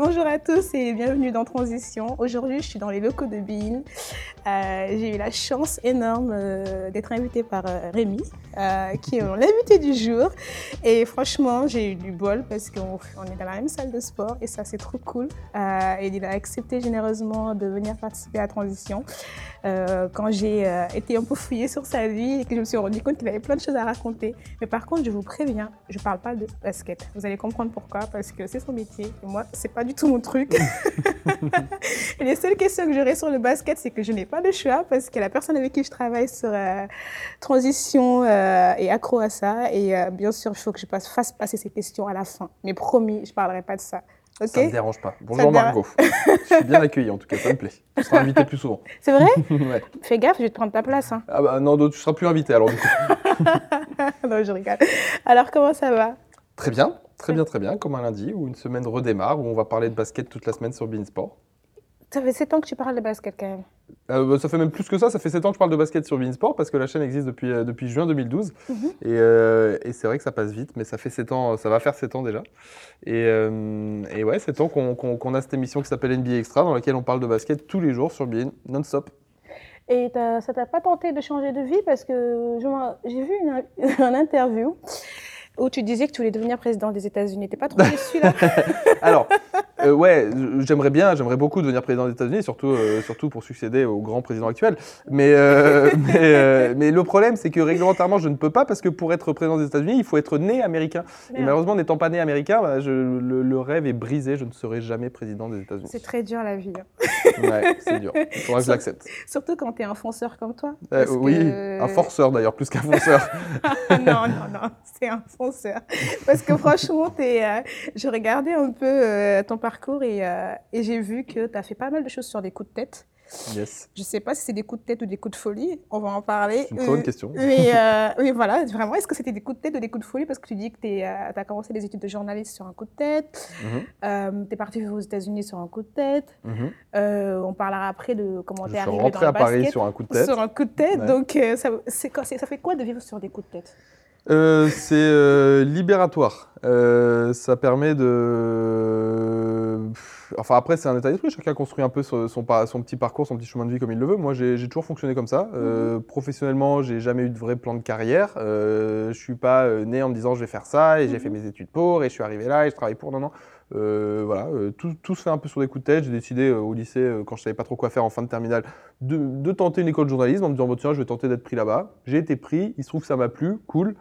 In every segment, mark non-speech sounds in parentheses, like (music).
Bonjour à tous et bienvenue dans Transition. Aujourd'hui, je suis dans les locaux de Bean. Euh, j'ai eu la chance énorme euh, d'être invitée par euh, Rémi, qui est mon invité du jour. Et franchement, j'ai eu du bol parce qu'on on est dans la même salle de sport et ça, c'est trop cool. Et il a accepté généreusement de venir participer à Transition. Euh, quand j'ai été un peu fouillée sur sa vie et que je me suis rendu compte qu'il avait plein de choses à raconter. Mais par contre, je vous préviens, je ne parle pas de basket. Vous allez comprendre pourquoi, parce que c'est son métier. Et moi, ce n'est pas du tout mon truc. (laughs) (laughs) et les seules questions que j'aurai sur le basket, c'est que je n'ai pas de choix, parce que la personne avec qui je travaille sur euh, transition euh, est accro à ça. Et euh, bien sûr, il faut que je passe, fasse passer ces questions à la fin. Mais promis, je ne parlerai pas de ça. Ça ne me dérange pas. Bonjour Margot. Je suis bien accueilli en tout cas, ça me plaît. Tu seras invité plus souvent. (laughs) C'est vrai? (laughs) Ouais. Fais gaffe, je vais te prendre ta place. hein. Ah bah non, tu seras plus invité alors du coup. (laughs) non, je rigole. Alors, comment ça va? Très bien, très bien, très bien. Comme un lundi où une semaine redémarre, où on va parler de basket toute la semaine sur Beansport. Ça fait 7 ans que tu parles de basket quand même. Euh, bah, ça fait même plus que ça, ça fait 7 ans que je parle de basket sur Beansport parce que la chaîne existe depuis, euh, depuis juin 2012. Mhm. Et, euh, et c'est vrai que ça passe vite, mais ça fait 7 ans, ça va faire 7 ans déjà. Et, euh, et ouais, 7 ans qu'on a cette émission qui s'appelle NBA Extra dans laquelle on parle de basket tous les jours sur Bean, non-stop. Et ça t'a pas tenté de changer de vie? Parce que j'ai vu une, (laughs) une interview où tu disais que tu voulais devenir président des États-Unis. T'es pas trop déçu là (laughs) Alors, euh, ouais, j'aimerais bien, j'aimerais beaucoup devenir président des États-Unis, surtout, euh, surtout pour succéder au grand président actuel. Mais, euh, (laughs) mais, mais le problème, c'est que réglementairement, je ne peux pas parce que pour être président des États-Unis, il faut être né américain. Et malheureusement, n'étant pas né américain, bah, je- le, le rêve est brisé. Je ne serai jamais président des États-Unis. C'est très dur la vie. hein. Ouais, c'est dur. Il (laughs) faudra que je l'accepte. Surtout quand t'es un fonceur comme toi. Oui, que- un forceur d'ailleurs, plus qu'un fonceur. non, non, non, c'est un fonceur. (laughs) Parce que franchement, t'es, euh, je regardais un peu euh, ton parcours et, euh, et j'ai vu que tu as fait pas mal de choses sur des coups de tête. yes, Je sais pas si c'est des coups de tête ou des coups de folie. On va en parler. c'est une très bonne Euh, question. Mais, oui, voilà, vraiment, est-ce que c'était des coups de tête ou des coups de folie? Parce que tu dis que tu as commencé les études de journaliste sur un coup de tête, Mhm, tu es parti aux États-Unis sur un coup de tête, euh, on parlera après de comment tu es suis arrivé rentré à Paris sur un coup de tête. Sur un coup de tête, Ouais. donc ça fait quoi de vivre sur des coups de tête? Euh, c'est euh, libératoire. Euh, ça permet de. Enfin, après, c'est un état d'esprit. Chacun construit un peu son, son, par- son petit parcours, son petit chemin de vie comme il le veut. Moi, j'ai toujours fonctionné comme ça. Euh, Professionnellement, j'ai jamais eu de vrai plan de carrière. Euh, je suis pas né en me disant je vais faire ça et j'ai Mhm. fait mes études pour et je suis arrivé là et je travaille pour. Non, non. Euh, voilà, tout, tout se fait un peu sur des coups de tête. J'ai décidé au lycée, quand je savais pas trop quoi faire en fin de terminale, de, de tenter une école de journalisme en me disant bon, tiens, je vais tenter d'être pris là-bas. J'ai été pris, il se trouve que ça m'a plu, cool.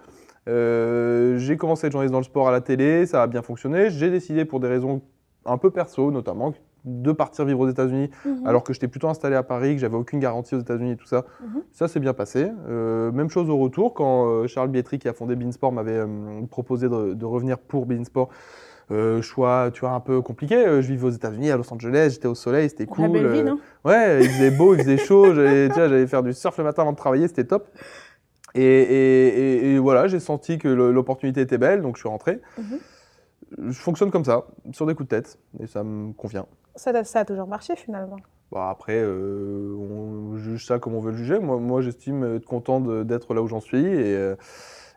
Euh, j'ai commencé à être journaliste dans le sport à la télé, ça a bien fonctionné. J'ai décidé pour des raisons un peu perso notamment de partir vivre aux États-Unis alors que j'étais plutôt installé à Paris, que j'avais aucune garantie aux États-Unis et tout ça. Mhm. Ça s'est bien passé. Euh, même chose au retour quand euh, Charles Bietri qui a fondé Beansport m'avait proposé de, de revenir pour Beansport. Euh, choix, tu vois, un peu compliqué. Euh, Je vivais aux États-Unis, à Los Angeles, j'étais au soleil, c'était cool. La belle vie, Euh, non Ouais, il faisait beau, il faisait chaud, j'allais faire du surf le matin avant de travailler, c'était top. Et, et- et- et voilà, j'ai senti que l'opportunité était belle, donc je suis rentré. Mhm. Je fonctionne comme ça, sur des coups de tête, et ça me convient. ça, ça a toujours marché finalement? Bon, après, euh, on juge ça comme on veut le juger. Moi, moi j'estime être content d'être là où j'en suis. Et, euh,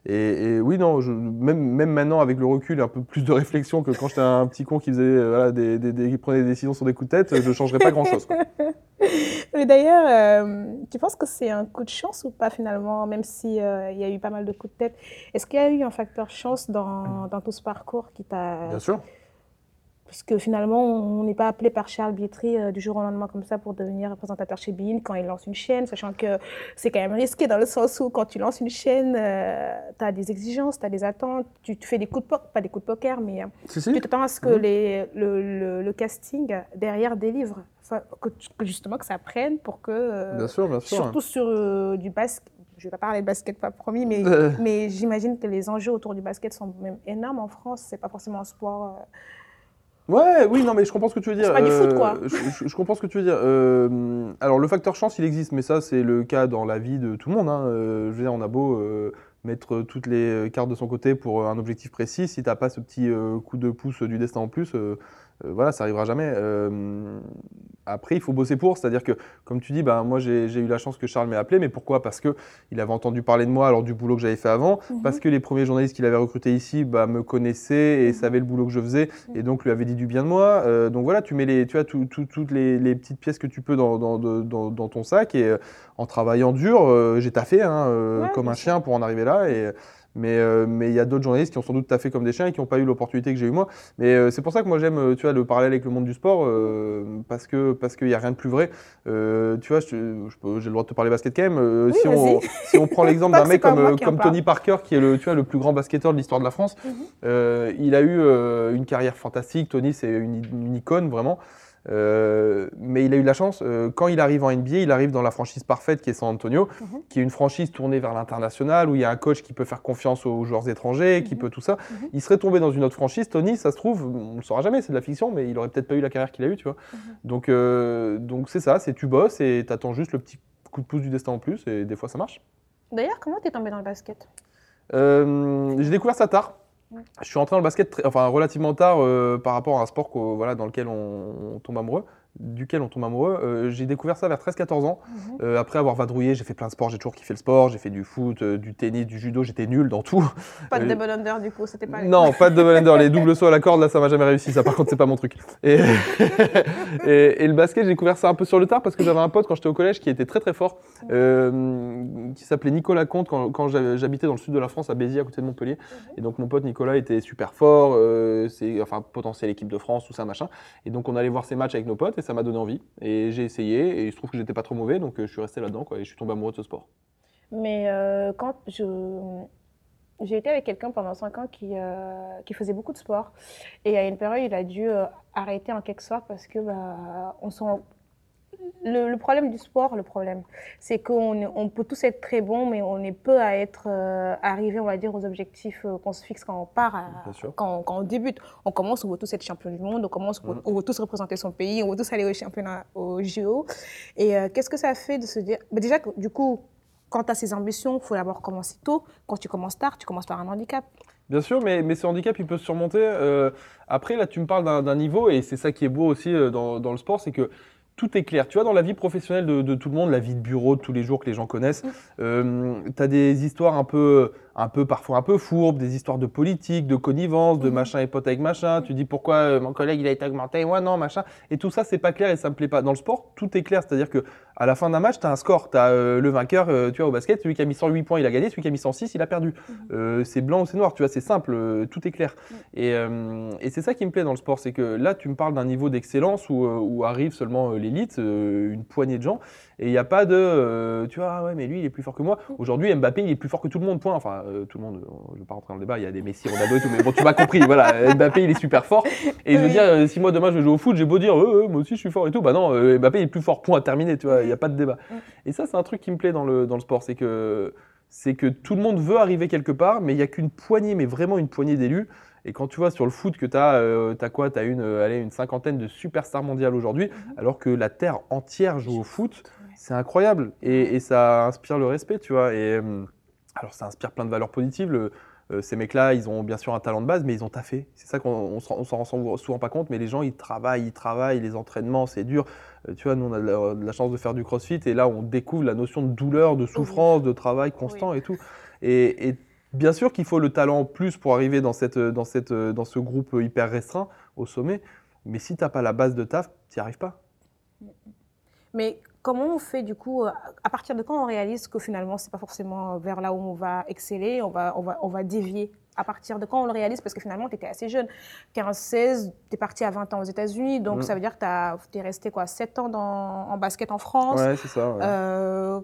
et, et oui, non, je- même, même maintenant, avec le recul et un peu plus de réflexion que quand j'étais un petit con qui, faisait, euh, voilà, des, des- des- qui prenait des décisions sur des coups de tête, je ne changerais pas grand-chose. (laughs) Mais d'ailleurs, euh, tu penses que c'est un coup de chance ou pas finalement, même s'il y a eu pas mal de coups de tête? Est-ce qu'il y a eu un facteur chance dans, dans tout ce parcours qui t'a... Bien sûr. Parce que finalement, on n'est pas appelé par Charles Bietri euh, du jour au lendemain comme ça pour devenir présentateur chez Bein quand il lance une chaîne, sachant que c'est quand même risqué dans le sens où quand tu lances une chaîne, tu as des exigences, tu as des attentes, tu, tu fais des coups de poker, pas des coups de poker, mais euh, Si, si. tu t'attends à ce que Mhm. les, le, le- le casting derrière délivre, que, justement que ça prenne pour que... euh, Bien sûr, bien sûr. surtout sur euh, du basket, je vais pas parler de basket, pas promis, mais, Euh. (laughs) mais j'imagine que les enjeux autour du basket sont même énormes en France, c'est pas forcément un sport... euh, Ouais, oui, non, mais je comprends ce que tu veux dire. C'est pas du foot, quoi. Je, comprends ce que tu veux dire. Euh, alors, le facteur chance, il existe, mais ça, c'est le cas dans la vie de tout le monde. hein. Euh, je veux dire, on a beau euh, mettre toutes les cartes de son côté pour un objectif précis, si t'as pas ce petit euh, coup de pouce du destin en plus, euh, euh, voilà, ça arrivera jamais. Euh, après, il faut bosser pour, c'est-à-dire que, comme tu dis, ben, moi j'ai eu la chance que Charles m'ait appelé, mais pourquoi? Parce qu'il avait entendu parler de moi alors du boulot que j'avais fait avant, mhm. parce que les premiers journalistes qu'il avait recrutés ici bah, me connaissaient et mhm. savaient le boulot que je faisais, mhm. et donc lui avaient dit du bien de moi. Euh, donc voilà, tu mets les, tu as toutes les, petites pièces que tu peux dans, dans, ton sac, et en travaillant dur, j'ai taffé hein, comme un chien pour en arriver là. Et, euh, mais il y a d'autres journalistes qui ont sans doute taffé comme des chiens et qui n'ont pas eu l'opportunité que j'ai eu moi. Mais euh, c'est pour ça que moi j'aime euh, tu vois, le parallèle avec le monde du sport parce qu'il parce qu'il n'y a rien de plus vrai. tu vois, j'ai le droit de te parler basket quand même. si, on, si, on, prend l'exemple (laughs) d'un mec comme, comme Tony Parker, qui est le, tu vois, le plus grand basketteur de l'histoire de la France, mhm. il a eu une carrière fantastique. Tony, c'est une, une, icône vraiment. Euh, mais il a eu de la chance. Euh, quand il arrive en NBA, il arrive dans la franchise parfaite qui est San Antonio, mhm. qui est une franchise tournée vers l'international, où il y a un coach qui peut faire confiance aux joueurs étrangers, qui mhm. peut tout ça. Mhm. Il serait tombé dans une autre franchise. Tony, ça se trouve, on ne le saura jamais, c'est de la fiction, mais il aurait peut-être pas eu la carrière qu'il a eu, tu vois. Donc, euh, donc c'est ça, c'est tu bosses et tu attends juste le petit coup de pouce du destin en plus, et des fois ça marche. D'ailleurs, comment tu es tombé dans le basket? J'ai découvert ça tard. Je suis rentré dans le basket enfin, relativement tard euh, par rapport à un sport voilà, dans lequel on tombe amoureux duquel on tombe amoureux. Euh, j'ai découvert ça vers 13-14 ans. Mhm. Euh, après avoir vadrouillé, j'ai fait plein de sports, j'ai toujours kiffé le sport, j'ai fait du foot, euh, du tennis, du judo, j'étais nul dans tout. Pas de double under du coup, c'était pas Non, (laughs) pas de double under, les doubles sauts à la corde, là ça m'a jamais réussi, ça par contre c'est pas mon truc. (laughs) Et, et, le basket, j'ai découvert ça un peu sur le tard parce que j'avais un pote quand j'étais au collège qui était très très fort, qui s'appelait Nicolas Comte quand, quand j'habitais dans le sud de la France à Béziers à côté de Montpellier. Mhm. Et donc mon pote Nicolas était super fort, c'est enfin potentiel équipe de France, tout ça machin. Et donc on allait voir ses matchs avec nos potes ça m'a donné envie. Et j'ai essayé et il se trouve que j'étais pas trop mauvais, donc euh, je suis resté là-dedans quoi, et je suis tombé amoureux de ce sport. Mais euh, quand je. J'ai été avec quelqu'un pendant 5 ans qui, euh, qui faisait beaucoup de sport. Et à une période, il a dû arrêter en quelque sorte parce que bah, on s'en le, problème du sport, le problème, c'est qu'on on peut tous être très bons, mais on est peu à être euh, arrivé, on va dire, aux objectifs euh, qu'on se fixe quand on part, quand, quand, on débute. On commence, on veut tous être champion du monde, on commence, on mm. veut tous représenter son pays, on veut tous aller au championnat, au JO. Et euh, qu'est-ce que ça fait de se dire, bah, déjà, du coup, quand tu as ces ambitions, il faut d'abord commencer tôt. Quand tu commences tard, tu commences par un handicap. Bien sûr, mais, mais ce handicap, il peut se surmonter. après, là, tu me parles d'un niveau, et c'est ça qui est beau aussi dans, dans le sport, c'est que tout est clair. Tu vois, dans la vie professionnelle de, tout le monde, la vie de bureau de tous les jours que les gens connaissent, euh, tu as des histoires un peu un peu parfois un peu fourbe, des histoires de politique, de connivence, de mhm. machin et pote avec machin. Tu dis pourquoi euh, mon collègue il a été augmenté, moi non, machin. Et tout ça, c'est pas clair et ça me plaît pas. Dans le sport, tout est clair. C'est-à-dire que à la fin d'un match, tu as un score. Tu as euh, le vainqueur, euh, tu vois, au basket, celui qui a mis 108 points, il a gagné, celui qui a mis 106, il a perdu. Mhm. c'est blanc ou c'est noir, tu vois, c'est simple, tout est clair. Et, et c'est ça qui me plaît dans le sport, c'est que là, tu me parles d'un niveau d'excellence où, où, arrive seulement l'élite, une poignée de gens. Et il n'y a pas de, tu vois, ah ouais, mais lui, il est plus fort que moi. Aujourd'hui, Mbappé, il est plus fort que tout le monde, point. Enfin, euh, tout le monde, euh, je ne vais pas rentrer dans le débat, il y a des Messi, Ronaldo et tout, mais bon, tu m'as compris, voilà, (laughs) Mbappé, il est super fort. Et je veux dire, si moi, demain, je vais jouer au foot, j'ai beau dire, moi aussi, je suis fort et tout, bah non, Mbappé, il est plus fort, point, terminé, tu vois, il n'y a pas de débat. Et ça, c'est un truc qui me plaît dans le, dans le sport, c'est que, c'est que tout le monde veut arriver quelque part, mais il n'y a qu'une poignée, mais vraiment une poignée d'élus. Et quand tu vois sur le foot que tu as, as, quoi Tu as une, allez, une cinquantaine de superstars mondiales aujourd'hui, mhm. alors que la Terre entière joue au foot c'est incroyable et, ça inspire le respect, tu vois. Et euh, alors, ça inspire plein de valeurs positives. Euh, ces mecs-là, ils ont bien sûr un talent de base, mais ils ont taffé. C'est ça qu'on s'en rend souvent pas compte, mais les gens, ils travaillent, ils travaillent, les entraînements, c'est dur. Euh, tu vois, nous, on a de la, chance de faire du crossfit, et là, on découvre la notion de douleur, de souffrance, de travail constant et tout. Et, bien sûr qu'il faut le talent en plus pour arriver dans, cette, dans, cette, dans ce groupe hyper restreint au sommet, mais si tu n'as pas la base de taf, tu n'y arrives pas. Mais comment on fait du coup, euh, à partir de quand on réalise que finalement c'est pas forcément vers là où on va exceller, on va, on va, on va dévier? À partir de quand on le réalise? Parce que finalement, tu étais assez jeune. 15, 16, tu es parti à 20 ans aux États-Unis. Donc, mm. ça veut dire que tu es resté quoi, 7 ans dans, en basket en France. Ouais, c'est ça. Ouais. Euh,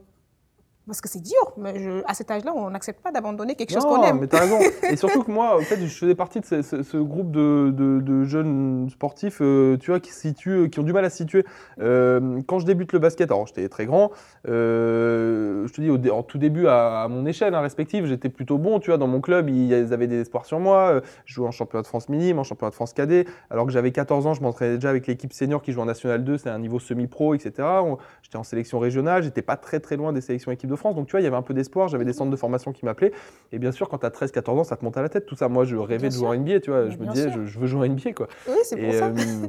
parce que c'est dur, mais à cet âge-là, on n'accepte pas d'abandonner quelque chose qu'on aime. mais tu as raison. (laughs) Et surtout que moi, en fait, je faisais partie de ce, groupe de, de, jeunes sportifs, euh, tu vois, qui, situent, qui ont du mal à se situer. Euh, quand je débute le basket, alors j'étais très grand, euh, je te dis, au, en tout début, à, mon échelle hein, respective, j'étais plutôt bon, tu vois, dans mon club, ils, avaient des espoirs sur moi. Je jouais en championnat de France minime, en championnat de France cadet. Alors que j'avais 14 ans, je m'entraînais déjà avec l'équipe senior qui joue en National 2, c'est un niveau semi-pro, etc. J'étais en sélection régionale, j'étais pas très très loin des sélections équipes de de France. Donc tu vois, il y avait un peu d'espoir, j'avais des centres de formation qui m'appelaient. Et bien sûr, quand tu as 13-14 ans, ça te monte à la tête tout ça. Moi, je rêvais Bien de jouer en NBA, tu vois. Je me disais, je, je veux jouer en NBA, quoi. Oui, c'est pour Et, ça. euh,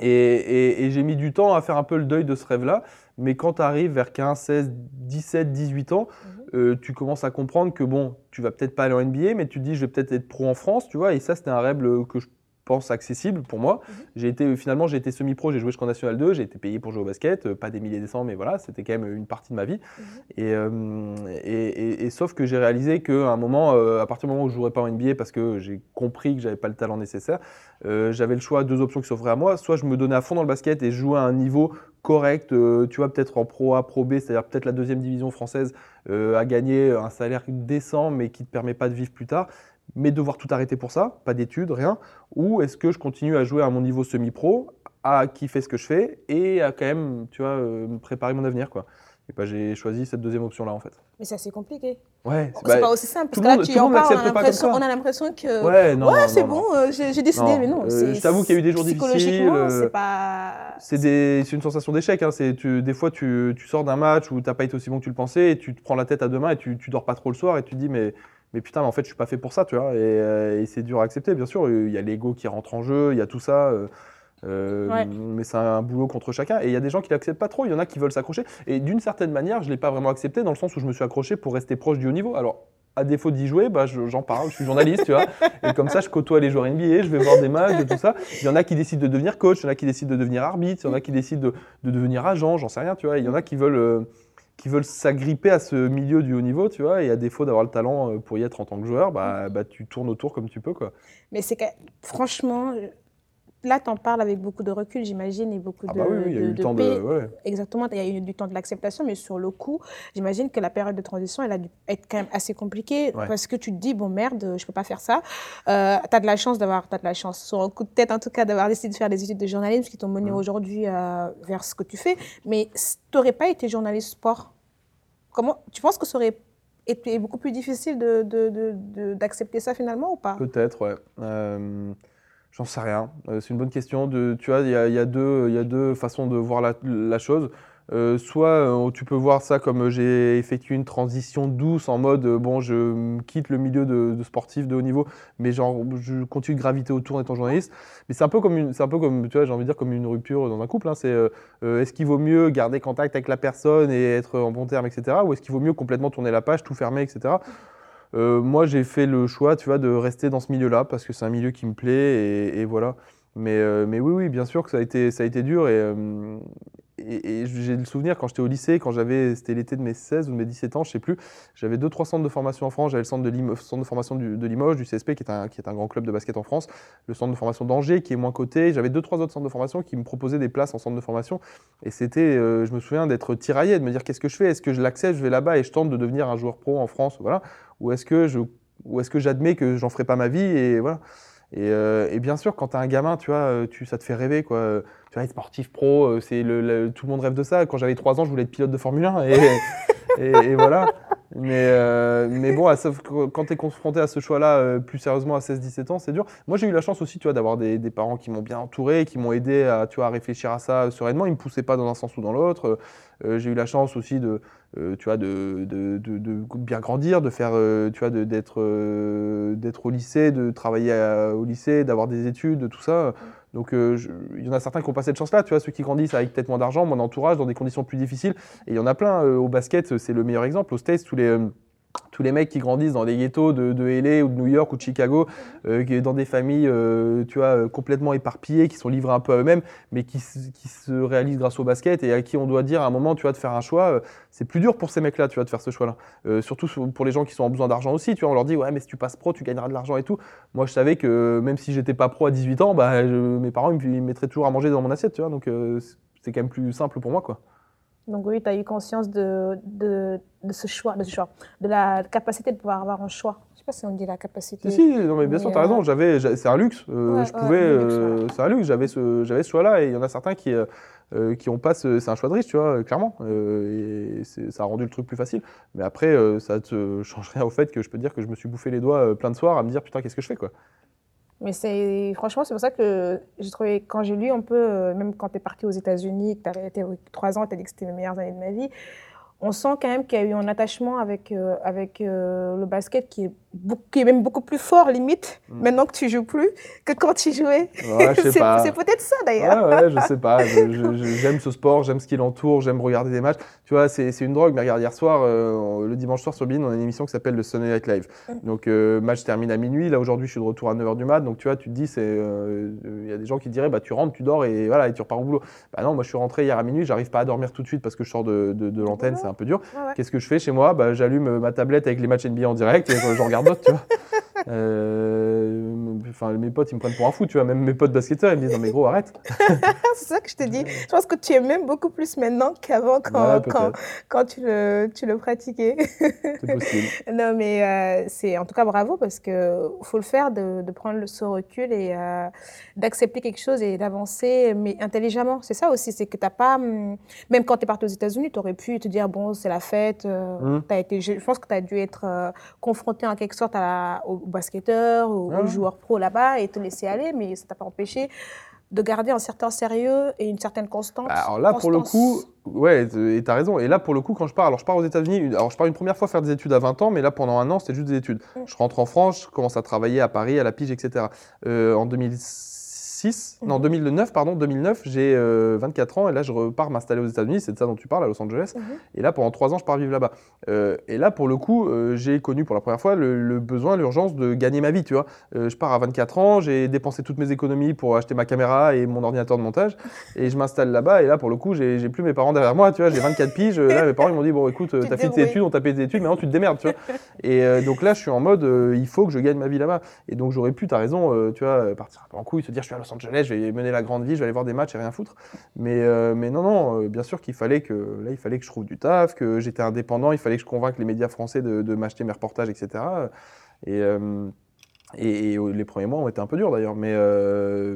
et, et- et j'ai mis du temps à faire un peu le deuil de ce rêve-là. Mais quand tu arrives vers 15, 16, 17, 18 ans, Mhm. euh, tu commences à comprendre que bon, tu vas peut-être pas aller en NBA, mais tu te dis je vais peut-être être pro en France, tu vois. Et ça, c'était un rêve euh, que je pense accessible pour moi. Mhm. J'ai été finalement, j'ai été semi-pro, j'ai joué jusqu'en National 2, j'ai été payé pour jouer au basket, euh, pas des milliers des cents, mais voilà, c'était quand même une partie de ma vie. Mhm. Et, euh, et, et- et sauf que j'ai réalisé qu'à un moment, euh, à partir du moment où je jouerais pas en NBA parce que j'ai compris que j'avais pas le talent nécessaire, euh, j'avais le choix, deux options qui s'offraient à moi. Soit je me donnais à fond dans le basket et je jouais à un niveau correct, tu vois, peut-être en Pro A, Pro B, c'est-à-dire peut-être la deuxième division française, à gagner un salaire décent mais qui ne te permet pas de vivre plus tard, mais devoir tout arrêter pour ça, pas d'études, rien. Ou est-ce que je continue à jouer à mon niveau semi-pro, à kiffer ce que je fais et à quand même, tu vois, euh, me préparer mon avenir, quoi. Et bah, j'ai choisi cette deuxième option-là, en fait. Mais ça, c'est compliqué. Ouais, C'est bah, pas aussi simple. tout Parce que là, monde- tu en parles, on a l'impression- que. ouais, non, ouais, c'est bon, euh, j'ai décidé, Non, mais non. euh, je t'avoue qu'il y a eu des jours difficiles, euh, c'est pas. C'est une sensation d'échec. Hein. C'est- Des fois, tu, tu sors d'un match où tu n'as pas été aussi bon que tu le pensais et tu te prends la tête à deux mains et tu, tu dors pas trop le soir et tu te dis, mais, mais putain, mais en fait, je suis pas fait pour ça, tu vois. Et, euh, et c'est dur à accepter, bien sûr. Il y a l'ego qui rentre en jeu, il y a tout ça. euh, euh, Ouais. Mais c'est un boulot contre chacun. Et il y a des gens qui l'acceptent pas trop. Il y en a qui veulent s'accrocher. Et d'une certaine manière, je l'ai pas vraiment accepté dans le sens où je me suis accroché pour rester proche du haut niveau. Alors, à défaut d'y jouer, bah, je- j'en parle, je suis journaliste, tu vois. Et comme ça, je côtoie les joueurs NBA, je vais voir des matchs, et tout ça. Il y en a qui décident de devenir coach, il y en a qui décident de devenir arbitre, il y en a qui décident de, de devenir agent, j'en sais rien, tu vois. Il y en a qui veulent, euh, qui veulent s'agripper à ce milieu du haut niveau, tu vois. Et à défaut d'avoir le talent euh, pour y être en tant que joueur, bah, bah, tu tournes autour comme tu peux, quoi. Mais c'est que, franchement, là, tu en parles avec beaucoup de recul, j'imagine, et beaucoup Ah de. bah oui, oui, il y a eu de temps paix. de. ouais. Exactement, il y a eu du temps de l'acceptation, mais sur le coup, j'imagine que la période de transition, elle a dû être quand même assez compliquée Ouais. parce que tu te dis, bon merde, je peux pas faire ça. Euh, tu as de la chance d'avoir, t'as de la chance, sur un coup de tête en tout cas, d'avoir décidé de faire des études de journalisme qui t'ont mené Mhm. aujourd'hui euh, vers ce que tu fais. Mais tu n'aurais pas été journaliste sport? Comment, tu penses que ça aurait été beaucoup plus difficile de- d'accepter ça finalement ou pas? Peut-être, ouais. Euh, J'en sais rien. Euh, c'est une bonne question. De, tu vois, il y a, y a deux- façons de voir la, chose. Euh, soit euh, tu peux voir ça comme j'ai effectué une transition douce en mode bon, je quitte le milieu de, sportif de haut niveau, mais genre je continue de graviter autour en étant journaliste. Mais c'est un peu comme c'est un peu comme tu vois, j'ai envie de dire comme une rupture dans un couple. hein. C'est est-ce qu'il vaut mieux garder contact avec la personne et être en bon terme, etc. Ou est-ce qu'il vaut mieux complètement tourner la page, tout fermer, etc. Euh, moi, j'ai fait le choix, tu vois, de rester dans ce milieu-là parce que c'est un milieu qui me plaît et, voilà. Mais, euh, mais oui, oui, bien sûr que ça a été, ça a été dur et, euh, et, j'ai le souvenir quand j'étais au lycée, quand j'avais, c'était l'été de mes 16 ou de mes 17 ans, je sais plus, j'avais deux, trois centres de formation en France. J'avais le centre de, formation du- de Limoges, du CSP, qui est, un, qui est un grand club de basket en France, le centre de formation d'Angers, qui est moins coté. J'avais deux, trois autres centres de formation qui me proposaient des places en centre de formation. Et c'était, euh, je me souviens d'être tiraillé, de me dire qu'est-ce que je fais? Est-ce que je l'accepte, je vais là-bas et je tente de devenir un joueur pro en France voilà Ou est-ce que je que j'admets que j'en ferai pas ma vie et voilà et, euh, et bien sûr quand tu es un gamin tu vois euh, tu, ça te fait rêver quoi. Tu vois être sportif pro euh, c'est le, le- tout le monde rêve de ça. Quand j'avais 3 ans je voulais être pilote de Formule 1 et, (laughs) et, et voilà. Mais, euh, mais bon à- sauf que quand tu es confronté à ce choix là plus sérieusement à 16-17 ans c'est dur. Moi j'ai eu la chance aussi tu vois d'avoir des, des parents qui m'ont bien entouré qui m'ont aidé à tu vois à réfléchir à ça sereinement. Ils me poussaient pas dans un sens ou dans l'autre. J'ai eu la chance aussi de tu vois, de, de, de- bien grandir, de faire, euh, tu vois, d'être, euh, d'être au lycée, de travailler au lycée, d'avoir des études, de tout ça. Donc, euh, il y en a certains qui ont pas cette chance-là, tu vois, ceux qui grandissent avec peut-être moins d'argent, mon entourage, dans des conditions plus difficiles. Et il y en a plein. euh, au basket, c'est le meilleur exemple. Aux States, tous les euh, tous les mecs qui grandissent dans des ghettos de, LA ou de New York ou de Chicago, euh, dans des familles euh, tu vois, euh, complètement éparpillées, qui sont livrées un peu à eux-mêmes, mais qui, se- réalisent grâce au basket et à qui on doit dire à un moment tu vois, de faire un choix. c'est plus dur pour ces mecs-là tu vois, de faire ce choix-là. Surtout sur- pour les gens qui sont en besoin d'argent aussi. Tu vois, on leur dit ouais, mais si tu passes pro, tu gagneras de l'argent et tout. Moi, je savais que même si j'étais pas pro à 18 ans, bah, mes parents ils me mettraient toujours à manger dans mon assiette. Tu vois, donc c'est quand même plus simple pour moi. quoi. Donc oui, tu as eu conscience de, de, de ce choix, de ce choix, de la capacité de pouvoir avoir un choix. Je sais pas si on dit la capacité. Si, si, non, mais bien sûr, tu as raison. euh, J'avais, j'a- c'est un luxe. euh, Ouais, je pouvais, euh, ouais. c'est un luxe. J'avais ce, j'avais ce choix-là, et il y en a certains qui, euh, qui ont pas. ce- c'est un choix de riche, tu vois, clairement. Euh, et ça a rendu le truc plus facile. Mais après, euh, ça te change rien au fait que je peux dire que je me suis bouffé les doigts plein de soirs à me dire putain, qu'est-ce que je fais, quoi. Mais c'est franchement, c'est pour ça que j'ai trouvé, quand j'ai lu un peu, euh, même quand tu es parti aux États-Unis, que tu as été trois ans, tu as dit que c'était les meilleures années de ma vie, on sent quand même qu'il y a eu un attachement avec, euh, avec euh, le basket qui est, qui est même beaucoup plus fort, limite, Mm. maintenant que tu joues plus, que quand tu jouais. Ouais, je (laughs) c'est peut-être ça d'ailleurs. Ouais, ouais, je sais pas. Je- je- (laughs) je- J'aime ce sport, j'aime ce qui l'entoure, j'aime regarder des matchs. Tu vois, c'est une drogue. Mais regarde, hier soir, euh, le dimanche soir sur Bein, on a une émission qui s'appelle le Sunday Night Live. Donc, euh, match termine à minuit. Là, aujourd'hui, je suis de retour à 9h du mat. Donc, tu vois, tu te dis, euh, il y a des gens qui diraient, bah, tu rentres, tu dors et voilà, et tu repars au boulot. Bah non, moi, je suis rentré hier à minuit. J'arrive pas à dormir tout de suite parce que je sors de, de, de l'antenne, c'est un peu dur. Qu'est-ce que je fais chez moi? Bah, J'allume euh, ma tablette avec les matchs NBA en direct et j'en regarde d'autres, tu vois. Euh, Enfin, mes potes, ils me prennent pour un fou, tu vois. Même mes potes basketteurs, ils me disent, non mais gros, arrête. (laughs) c'est ça que je te dis. Je pense que tu aimes même beaucoup plus maintenant qu'avant quand, quand, tu, le, tu le pratiquais. C'est possible. (laughs) Non, mais euh, c'est en tout cas bravo parce que faut le faire de, de prendre le- ce recul et euh, d'accepter quelque chose et d'avancer, mais intelligemment. C'est ça aussi, c'est que t'as pas, hum, même quand tu es parti aux États-Unis, tu aurais pu te dire bon, c'est la fête. euh, t'as été, je pense que tu as dû être euh, confronté en quelque sorte à la, aux Ah aux ouais. joueurs pro là-bas et te laisser aller, mais ça t'a pas empêché de garder un certain sérieux et une certaine constance. Bah, alors là, pour le coup, ouais, et t'as raison. Et là, pour le coup, quand je pars, alors je pars aux États-Unis. Alors je pars une première fois faire des études à 20 ans, mais là, pendant un an, c'était juste des études. Mm. Je rentre en France, je commence à travailler à Paris, à la Pige, etc. Euh, en 2006, non, Mhm. 2009, pardon, 2009, j'ai euh, 24 ans et là, je repars m'installer aux États-Unis. C'est de ça dont tu parles, à Los Angeles. Mhm. Et là, pendant trois ans, je pars vivre là-bas. Euh, et là, pour le coup, euh, j'ai connu pour la première fois le, le besoin, l'urgence de gagner ma vie, tu vois. Euh, je pars à 24 ans, j'ai dépensé toutes mes économies pour acheter ma caméra et mon ordinateur de montage, (laughs) et je m'installe là-bas. Et là, pour le coup, j'ai plus mes parents derrière moi, tu vois. J'ai 24 piges. Là, mes parents ils m'ont dit bon, écoute, (laughs) euh, t'as fait tes études, on t'a payé tes études, maintenant tu te démerdes, tu vois. (laughs) Et euh, donc là, je suis en mode, euh, il faut que je gagne ma vie là-bas. Et donc j'aurais pu, t'as raison, euh, tu vois, partir un peu en couille, se dire je suis à Los Angeles, je vais mener la grande vie, je vais aller voir des matchs et rien foutre. Mais, euh, mais non, non, euh, bien sûr qu'il fallait que là, il fallait que je trouve du taf, que j'étais indépendant, il fallait que je convainque les médias français de, de m'acheter mes reportages, etc. Et, euh, et, et, les premiers mois ont été un peu durs d'ailleurs, mais,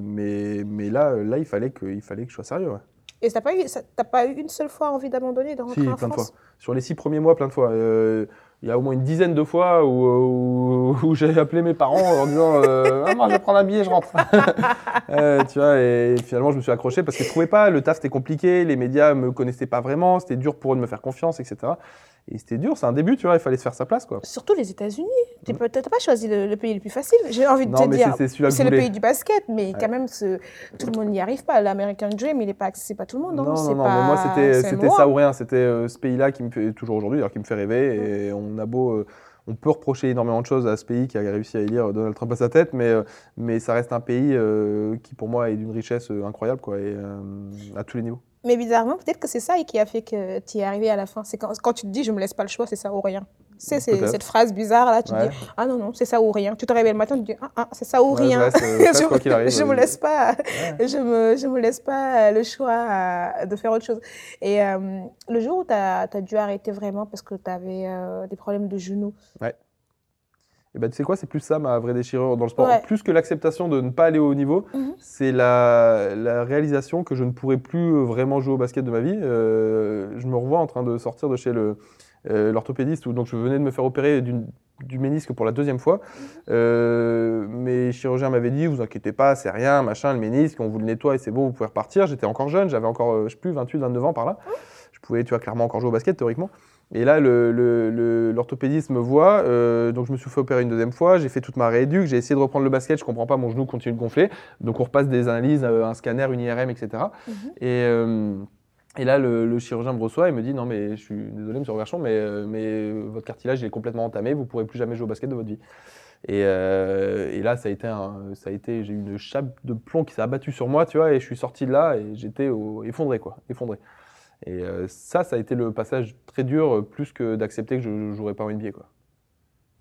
mais, mais là, là, il fallait que, il fallait que je sois sérieux. ouais. Et t'as pas eu, ça- t'as pas eu une seule fois envie d'abandonner, de rentrer Si, en plein de fois. Sur les six premiers mois, plein de fois. Euh, Il y a au moins une dizaine de fois où, où, (laughs) où j'ai appelé mes parents en disant euh, Maman, je vais prendre un billet, je rentre. (laughs) Euh, tu vois, et finalement, je me suis accroché parce que je trouvais pas, le taf c'était compliqué, les médias me connaissaient pas vraiment, c'était dur pour eux de me faire confiance, etc. Et c'était dur, c'est un début, tu vois, il fallait se faire sa place, quoi. Surtout les États-Unis. Tu peux t'as pas choisi le, le pays le plus facile. J'ai envie de Non, te mais dire. c'est- le pays du basket, mais quand même, ce- tout le monde n'y arrive pas. L'American Dream, il n'est pas accessible à tout le monde. Non, hein. non, non, pas- mais moi c'était ça ou rien, c'était euh, ce pays-là qui me fait, toujours aujourd'hui, d'ailleurs, qui me fait rêver. Et on a beau. euh, on peut reprocher énormément de choses à ce pays qui a réussi à élire Donald Trump à sa tête, mais, euh, mais ça reste un pays euh, qui, pour moi, est d'une richesse incroyable, quoi, et, à tous les niveaux. Mais bizarrement, peut-être que c'est ça qui a fait que tu es arrivé à la fin. C'est quand, quand tu te dis, je me laisse pas le choix, c'est ça ou rien. C'est cette phrase bizarre là, tu te Ouais. dis, ah non, non, c'est ça ou rien. Tu te réveilles le matin, tu te dis, ah, ah c'est ça ou Ouais, rien. euh, je reste quoi qu'il arrive, (laughs) je me euh, laisse pas, Ouais. je me, je me laisse pas le choix euh, de faire autre chose. Et euh, le jour où tu as, dû arrêter vraiment parce que tu avais des problèmes de genoux, Et ben, tu sais quoi, c'est plus ça ma vraie déchirure dans le sport. Ouais. Plus que l'acceptation de ne pas aller au haut niveau, Mhm. c'est la, la réalisation que je ne pourrais plus euh, vraiment jouer au basket de ma vie. Euh, je me revois en train de sortir de chez le, euh, l'orthopédiste, où donc je venais de me faire opérer du ménisque pour la deuxième fois. Euh, mes chirurgiens m'avaient dit, vous inquiétez pas, c'est rien, machin, le ménisque, on vous le nettoie et c'est bon, vous pouvez repartir. J'étais encore jeune, j'avais encore, je sais plus, 28, 29 ans par là. Je pouvais, tu vois, clairement encore jouer au basket théoriquement. Et là, le- le- le- l'orthopédiste me voit, euh, donc je me suis fait opérer une deuxième fois, j'ai fait toute ma rééduque, j'ai essayé de reprendre le basket, je comprends pas, mon genou continue de gonfler. Donc on repasse des analyses, euh, un scanner, une IRM, etc. Mhm. Et, euh, et là, le, chirurgien me reçoit et me dit Non, mais je suis désolé, monsieur Roverchon, mais, mais votre cartilage il est complètement entamé, vous pourrez plus jamais jouer au basket de votre vie. Et, euh, et là, ça a été, un- ça a été, j'ai eu une chape de plomb qui s'est abattue sur moi, tu vois, et je suis sorti de là et j'étais effondré, quoi, effondré. Et euh, ça, ça a été le passage très dur, euh, plus que d'accepter que je ne jouerais pas en NBA, quoi.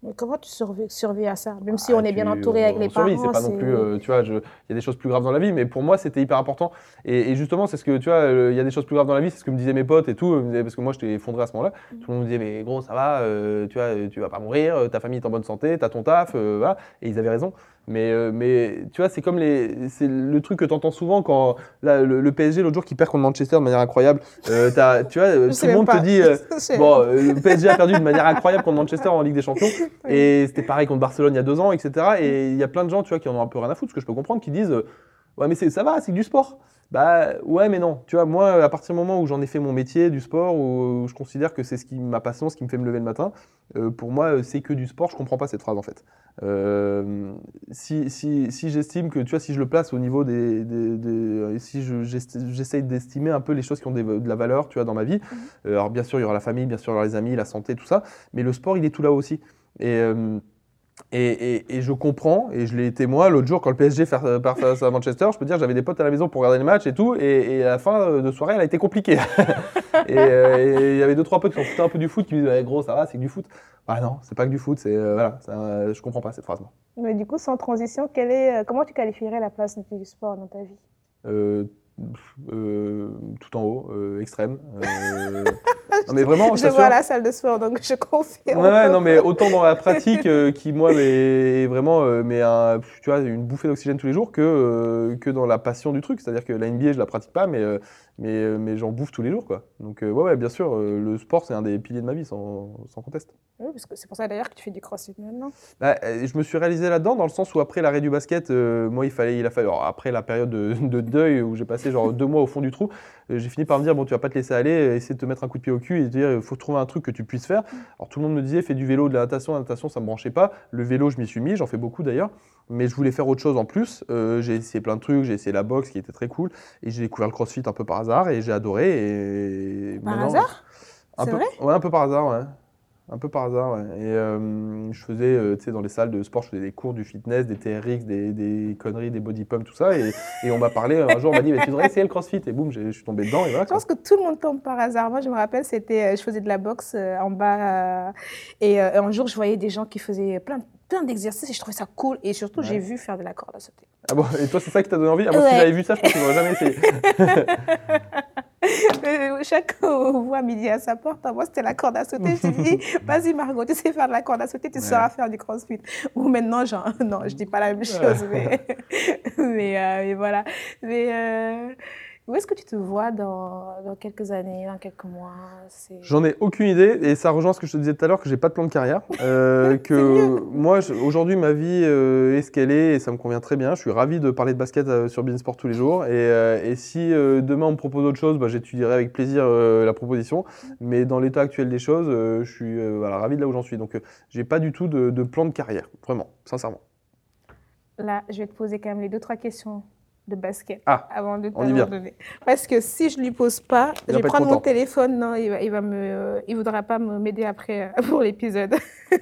Mais comment tu survis, survis à ça Même si Ah, on est bien entouré avec on les survit, parents. C'est pas non plus, euh, tu vois, il y a des choses plus graves dans la vie, mais pour moi, c'était hyper important. Et, et justement, c'est ce que, tu vois, euh, il y a des choses plus graves dans la vie, c'est ce que me disaient mes potes et tout, parce que moi, j'étais effondré à ce moment-là. Mm. Tout le monde me disait, mais gros, ça va, euh, tu vois, tu vas pas mourir, ta famille est en bonne santé, t'as ton taf, voilà. Et ils avaient raison. Mais, euh, mais tu vois, c'est comme les, c'est le truc que tu entends souvent quand là, le, le PSG l'autre jour qui perd contre Manchester de manière incroyable. Euh, t'as- tu vois, euh, tout le monde pas. te dit. euh, (laughs) Bon, le PSG a perdu de manière incroyable contre Manchester en Ligue des Champions. (laughs) Et c'était pareil contre Barcelone il y a deux ans, etc. Et il y a plein de gens, tu vois, qui en ont un peu rien à foutre, ce que je peux comprendre, qui disent Ouais, mais c'est- ça va, c'est que du sport. Bah ouais, mais non. Tu vois, moi, à partir du moment où j'en ai fait mon métier du sport, où, où je considère que c'est ce qui ma passion, ce qui me fait me lever le matin, euh, pour moi, euh, c'est que du sport. Je comprends pas cette phrase en fait. Euh, si si, si j'estime que, tu vois, si je le place au niveau des, des- des- euh, si je- j'essaye d'estimer un peu les choses qui ont des- de la valeur, tu vois, dans ma vie. Euh, alors bien sûr, il y aura la famille, bien sûr, il y aura les amis, la santé, tout ça. Mais le sport, il est tout là aussi. Et euh, et, et- et je comprends, et je l'ai été moi l'autre jour quand le PSG fait- part face à Manchester, je peux dire j'avais des potes à la maison pour regarder le match et tout, et, et à la fin de soirée elle a été compliquée. (laughs) et euh, et il y avait deux trois potes qui s'en foutaient un peu du foot qui me disaient Ouais, gros ça va c'est que du foot. Bah non c'est pas que du foot, c'est euh, voilà, ça, je comprends pas cette phrase. moi. Mais du coup, sans transition, quelle est, euh, comment tu qualifierais la place du sport dans ta vie? Euh, euh, tout en haut, euh, extrême. Non mais vraiment, (laughs) Je vois la salle de sport, donc je confirme. Ouais, ouais, non, mais autant dans la pratique euh, qui, moi, est vraiment euh, mais un, tu vois, une bouffée d'oxygène tous les jours que, euh, que dans la passion du truc. C'est-à-dire que la NBA, je la pratique pas, mais, mais, mais j'en bouffe tous les jours, quoi. Donc, ouais, ouais, bien sûr, le sport, c'est un des piliers de ma vie, sans, sans conteste. Oui, parce que c'est pour ça d'ailleurs que tu fais du crossfit maintenant. Bah, euh, je me suis réalisé là-dedans dans le sens où après l'arrêt du basket, euh, moi il fallait, il a fallu, alors, après la période de, de deuil où j'ai passé genre deux mois au fond du trou, euh, j'ai fini par me dire bon tu vas pas te laisser aller, essayer de te mettre un coup de pied au cul et te dire il faut trouver un truc que tu puisses faire. Alors tout le monde me disait fais du vélo, de la natation, la natation ça me branchait pas. Le vélo je m'y suis mis, j'en fais beaucoup d'ailleurs, mais je voulais faire autre chose en plus. Euh, j'ai essayé plein de trucs, j'ai essayé la boxe qui était très cool et j'ai découvert le CrossFit un peu par hasard et j'ai adoré et Par hasard? un peu, vrai? Ouais, un peu par hasard, ouais. Un peu par hasard, ouais. Et euh, je faisais, euh, tu sais, dans les salles de sport, je faisais des cours du fitness, des TRX, des, des conneries, des body pump, tout ça. Et, et on m'a parlé, un jour, on m'a dit, mais tu devrais essayer le crossfit. Et boum, je suis tombé dedans. Et voilà. Je pense que tout le monde tombe par hasard. Moi, je me rappelle, c'était, euh, je faisais de la boxe en bas, et un jour, je voyais des gens qui faisaient plein, plein d'exercices, et je trouvais ça cool. Et surtout, j'ai vu faire de la corde à sauter. Ah bon, et toi, c'est ça qui t'a donné envie? Ah, moi, si j'avais vu ça, je pense que j'aurais jamais essayé. (laughs) (laughs) Chacun voit midi à sa porte. Moi, c'était la corde à sauter. Je dis, (laughs) vas-y, Margot, tu sais faire de la corde à sauter, tu Ouais. sauras faire du crossfit. Ou maintenant, genre, non, je dis pas la même chose, mais, (laughs) mais, euh, mais voilà. Mais euh, où est-ce que tu te vois dans, dans quelques années, dans quelques mois J'en ai aucune idée. Et ça rejoint ce que je te disais tout à l'heure, que j'ai pas de plan de carrière. Euh, (laughs) que moi, aujourd'hui, ma vie euh, est ce qu'elle est et ça me convient très bien. Je suis ravi de parler de basket euh, sur Beansport tous les jours. Et, et si demain on me propose autre chose, bah, j'étudierai avec plaisir la proposition. Mais dans l'état actuel des choses, je suis voilà, ravi de là où j'en suis. Donc, j'ai pas du tout de, de plan de carrière, vraiment, sincèrement. Là, je vais te poser quand même les deux, trois questions de basket Ah, avant de t'abandonner. Parce que si je lui pose pas, Il je va vais prendre mon téléphone, non, il va, il va me, il voudra pas m'aider après euh, (laughs) pour l'épisode. (laughs)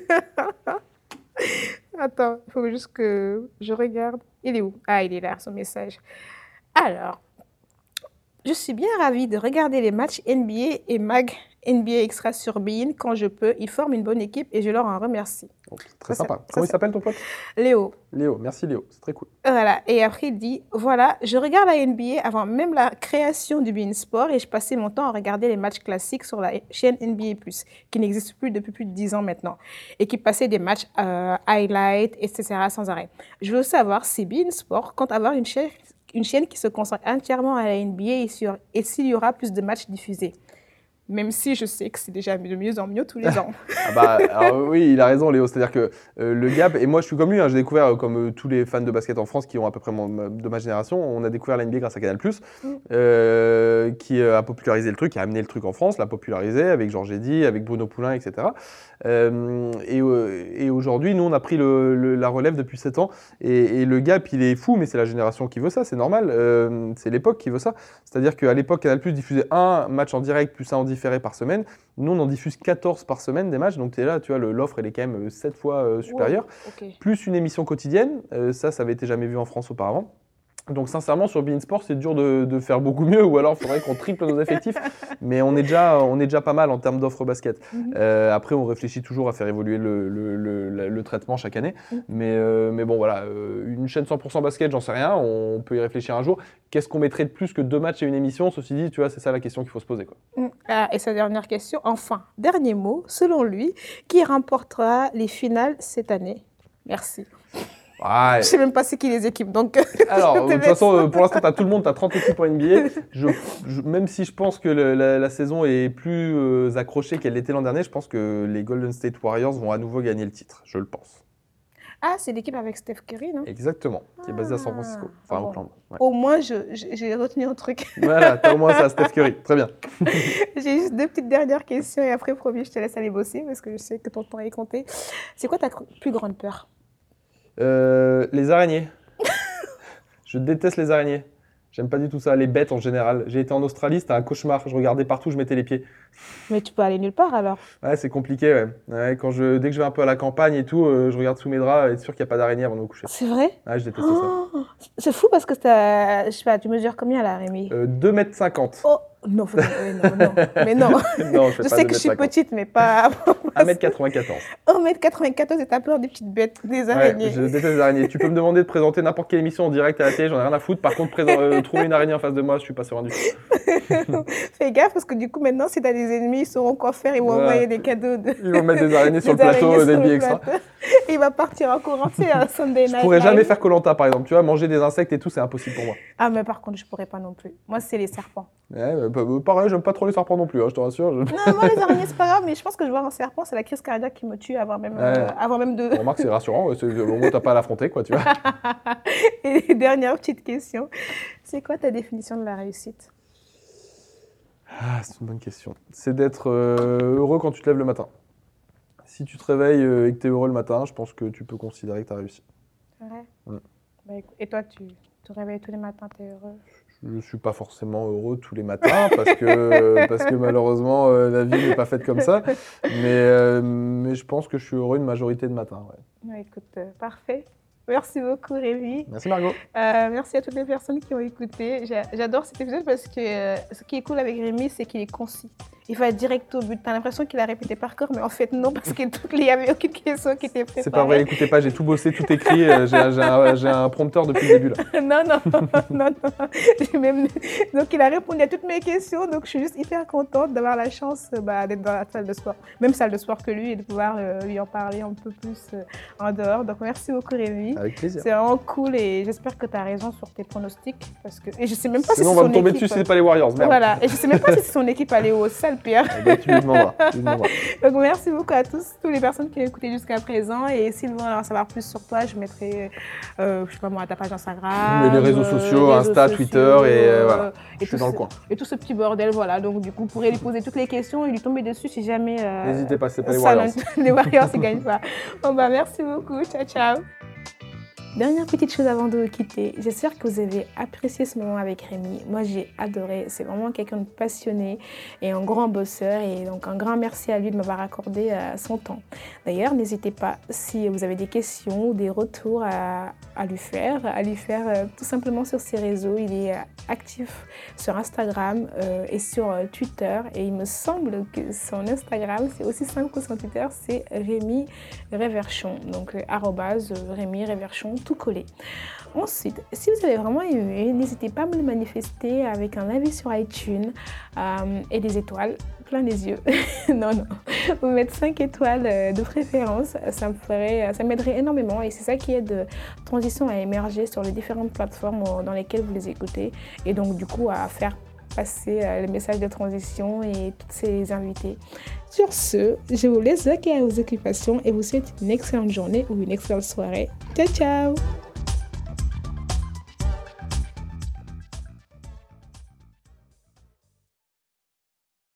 Attends, il faut juste que je regarde. Il est où? Ah, il est là, son message. Alors, je suis bien ravie de regarder les matchs NBA et MAG NBA Extra sur Bein quand je peux. Ils forment une bonne équipe et je leur en remercie. Donc, très Ça, sympa. ça, Comment il s'appelle ton pote Léo, Léo. Merci Léo, c'est très cool. Voilà, et après il dit voilà, je regarde la NBA avant même la création du Bein Sport et je passais mon temps à regarder les matchs classiques sur la chaîne NBA, qui n'existe plus depuis plus de 10 ans maintenant, et qui passait des matchs euh, highlights, etc. sans arrêt. Je veux savoir si Bein Sport compte avoir une chaîne, une chaîne qui se consacre entièrement à la NBA et, sur- et s'il y aura plus de matchs diffusés. Même si je sais que c'est déjà de mieux en mieux tous les ans. (laughs) Ah bah, alors oui, il a raison, Léo. C'est-à-dire que euh, le gap, et moi je suis comme lui, hein, j'ai découvert, euh, comme euh, tous les fans de basket en France qui ont à peu près mon- de ma génération, on a découvert la NBA grâce à Canal, Mm. qui a popularisé le truc, qui a amené le truc en France, l'a popularisé avec Georges Eddy, avec Bruno Poulain, etc. Et et aujourd'hui, nous on a pris le- le- la relève depuis 7 ans, et, et le gap il est fou, mais c'est la génération qui veut ça, c'est normal, c'est l'époque qui veut ça. C'est-à-dire qu'à l'époque, Canal diffusait un match en direct plus un en par semaine. Nous, on en diffuse 14 par semaine des matchs, donc tu es là, tu vois, l'offre, elle est quand même 7 fois euh, supérieure. Plus une émission quotidienne, euh, ça, ça avait été jamais vu en France auparavant. Donc sincèrement, sur Bein Sport, c'est dur de, de faire beaucoup mieux, ou alors il faudrait qu'on triple nos effectifs. (laughs) Mais on est déjà, on est déjà pas mal en termes d'offres basket. Mhm. Euh, après, on réfléchit toujours à faire évoluer le, le- le- le- le traitement chaque année. Mhm. Mais, euh, mais bon, voilà, euh, une chaîne 100% basket, j'en sais rien, on peut y réfléchir un jour. Qu'est-ce qu'on mettrait de plus que deux matchs et une émission? Ceci dit, tu vois, c'est ça la question qu'il faut se poser. Quoi. Mm. Ah, et sa dernière question, enfin, dernier mot, selon lui, qui remportera les finales cette année? Merci. Ouais. Je sais même pas c'est qui les équipes, donc (laughs) Alors, Je de te toute façon, euh, pour l'instant, tu as tout le monde, tu as 30 équipes en NBA. Je, je- même si je pense que le- la, la saison est plus euh, accrochée qu'elle l'était l'an dernier, je pense que les Golden State Warriors vont à nouveau gagner le titre. Je le pense. Ah, c'est l'équipe avec Steph Curry, non? Exactement, qui est basée à San Ah. Francisco, enfin Bon. Auckland. ouais. Au moins, j'ai retenu un truc. (laughs) Voilà, t'as au moins ça, Steph Curry. Très bien. (laughs) J'ai juste deux petites dernières questions et après, promis, je te laisse aller bosser parce que je sais que ton temps est compté. C'est quoi ta plus grande peur? Euh, les araignées. (laughs) je déteste les araignées. J'aime pas du tout ça, les bêtes en général. J'ai été en Australie, c'était un cauchemar. Je regardais partout, je mettais les pieds. Mais tu peux aller nulle part alors. Ouais, c'est compliqué, ouais. Ouais, quand je, dès que je vais un peu à la campagne et tout, euh, je regarde sous mes draps, être sûr qu'il n'y a pas d'araignée avant de me coucher. C'est vrai? Ouais, je déteste ça. Oh, C'est fou parce que je sais pas, tu mesures combien là, Rémi? Euh, 2m50. Oh non, faut- ouais, non, non, mais non. (laughs) non, je sais que je suis 2m50. petite, mais pas 1m94. 1m94 et t'as peur des petites bêtes, des Ouais, araignées. je déteste les araignées. Tu peux me demander de présenter n'importe quelle émission en direct à la télé, j'en ai rien à foutre. Par contre, présent- euh, trouver une araignée en face de moi, je suis pas serein du tout. (laughs) Fais gaffe parce que du coup, maintenant, si t'as des ennemis, ils sauront quoi faire. Ils vont Ouais. envoyer des cadeaux de. Ils vont mettre des araignées (laughs) sur le plateau, des billets extra. plateau. Et il va partir en courant, sais, un Sunday night. Je pourrais jamais faire Colanta par exemple. Tu vois, manger des insectes et tout, c'est impossible pour moi. Ah, mais par contre, je pourrais pas non plus. Moi, c'est les serpents. Ouais, bah, bah, pareil, j'aime pas trop les serpents non plus, hein, je te rassure. je- Non, moi, les araignées, c'est pas grave, mais je pense que je vois un serpent, c'est la crise cardiaque qui me tue avant même, euh, Ouais. avant même de. Remarque, c'est rassurant. c'est- Au moins, t'as pas à l'affronter, quoi, tu vois. (laughs) Et dernière petite question. C'est quoi ta définition de la réussite? Ah, c'est une bonne question. C'est d'être euh, heureux quand tu te lèves le matin. Si tu te réveilles euh, et que tu es heureux le matin, je pense que tu peux considérer que tu as réussi. C'est vrai Ouais. Bah, écoute, Et toi, tu te réveilles tous les matins, t'es heureux? Je ne suis pas forcément heureux tous les matins parce que, (laughs) parce que malheureusement, euh, la vie n'est pas faite comme ça. Mais, euh, mais je pense que je suis heureux une majorité de matins. ouais. Ouais, Écoute, euh, parfait. Merci beaucoup, Rémi. Merci Margot. Merci à toutes les personnes qui ont écouté. J'a- J'adore cet épisode parce que ce qui est cool avec Rémi, c'est qu'il est concis. Il va direct au but. T'as l'impression qu'il a répété par cœur, mais en fait, non, parce qu'il n'y avait aucune question qui était préparée. C'est pas vrai, écoutez pas, j'ai tout bossé, tout écrit. euh, J'ai un, prompteur depuis le début là. (laughs) non, non, (laughs) non, non. Même... Donc, il a répondu à toutes mes questions. Donc, je suis juste hyper contente d'avoir la chance euh, bah, d'être dans la salle de sport, même salle de sport que lui, et de pouvoir euh, lui en parler un peu plus euh, en dehors. Donc, merci beaucoup, Rémi. Avec plaisir. C'est vraiment cool et j'espère que tu as raison sur tes pronostics. Parce que... Et je sais même pas Sinon, si on va me tomber équipe... dessus si c'est pas les Warriors. Merde. Voilà, et je sais même pas si c'est son équipe allée au Pierre. Eh ben, tu lui demanderas. tu lui demanderas. (laughs) Donc merci beaucoup à tous, toutes les personnes qui ont écouté jusqu'à présent. Et s'ils veulent en savoir plus sur toi, je mettrai, euh, je sais pas moi, ta page Instagram. Mais les réseaux euh, sociaux, réseaux Insta, sociaux, Twitter, et, euh, voilà. et Je suis tout dans le ce- coin. Et tout ce petit bordel, voilà. Donc du coup, vous pourrez lui poser toutes les questions et lui tomber dessus si jamais. euh, N'hésitez pas, c'est pas les Warriors. (laughs) les Warriors, ils gagnent pas. Bon bah merci beaucoup, ciao ciao. Dernière petite chose avant de vous quitter, j'espère que vous avez apprécié ce moment avec Rémi. Moi j'ai adoré, c'est vraiment quelqu'un de passionné et un grand bosseur et donc un grand merci à lui de m'avoir accordé euh, son temps. D'ailleurs, n'hésitez pas si vous avez des questions ou des retours à, lui faire, à lui faire euh, tout simplement sur ses réseaux. Il est euh, actif sur Instagram et sur Twitter et il me semble que son Instagram c'est aussi simple que son Twitter, c'est Rémi Réverchon. Donc arrobase, Rémi Réverchon collé. Ensuite, si vous avez vraiment aimé, n'hésitez pas à me le manifester avec un avis sur iTunes euh, et des étoiles plein les yeux. (laughs) non, non. Vous mettre 5 étoiles euh, de préférence, ça me ferait, ça m'aiderait énormément et c'est ça qui aide euh, Transition à émerger sur les différentes plateformes dans lesquelles vous les écoutez et donc du coup à faire passer euh, les messages de transition et toutes ces invités. Sur ce, je vous laisse à vos occupations et vous souhaite une excellente journée ou une excellente soirée. Ciao ciao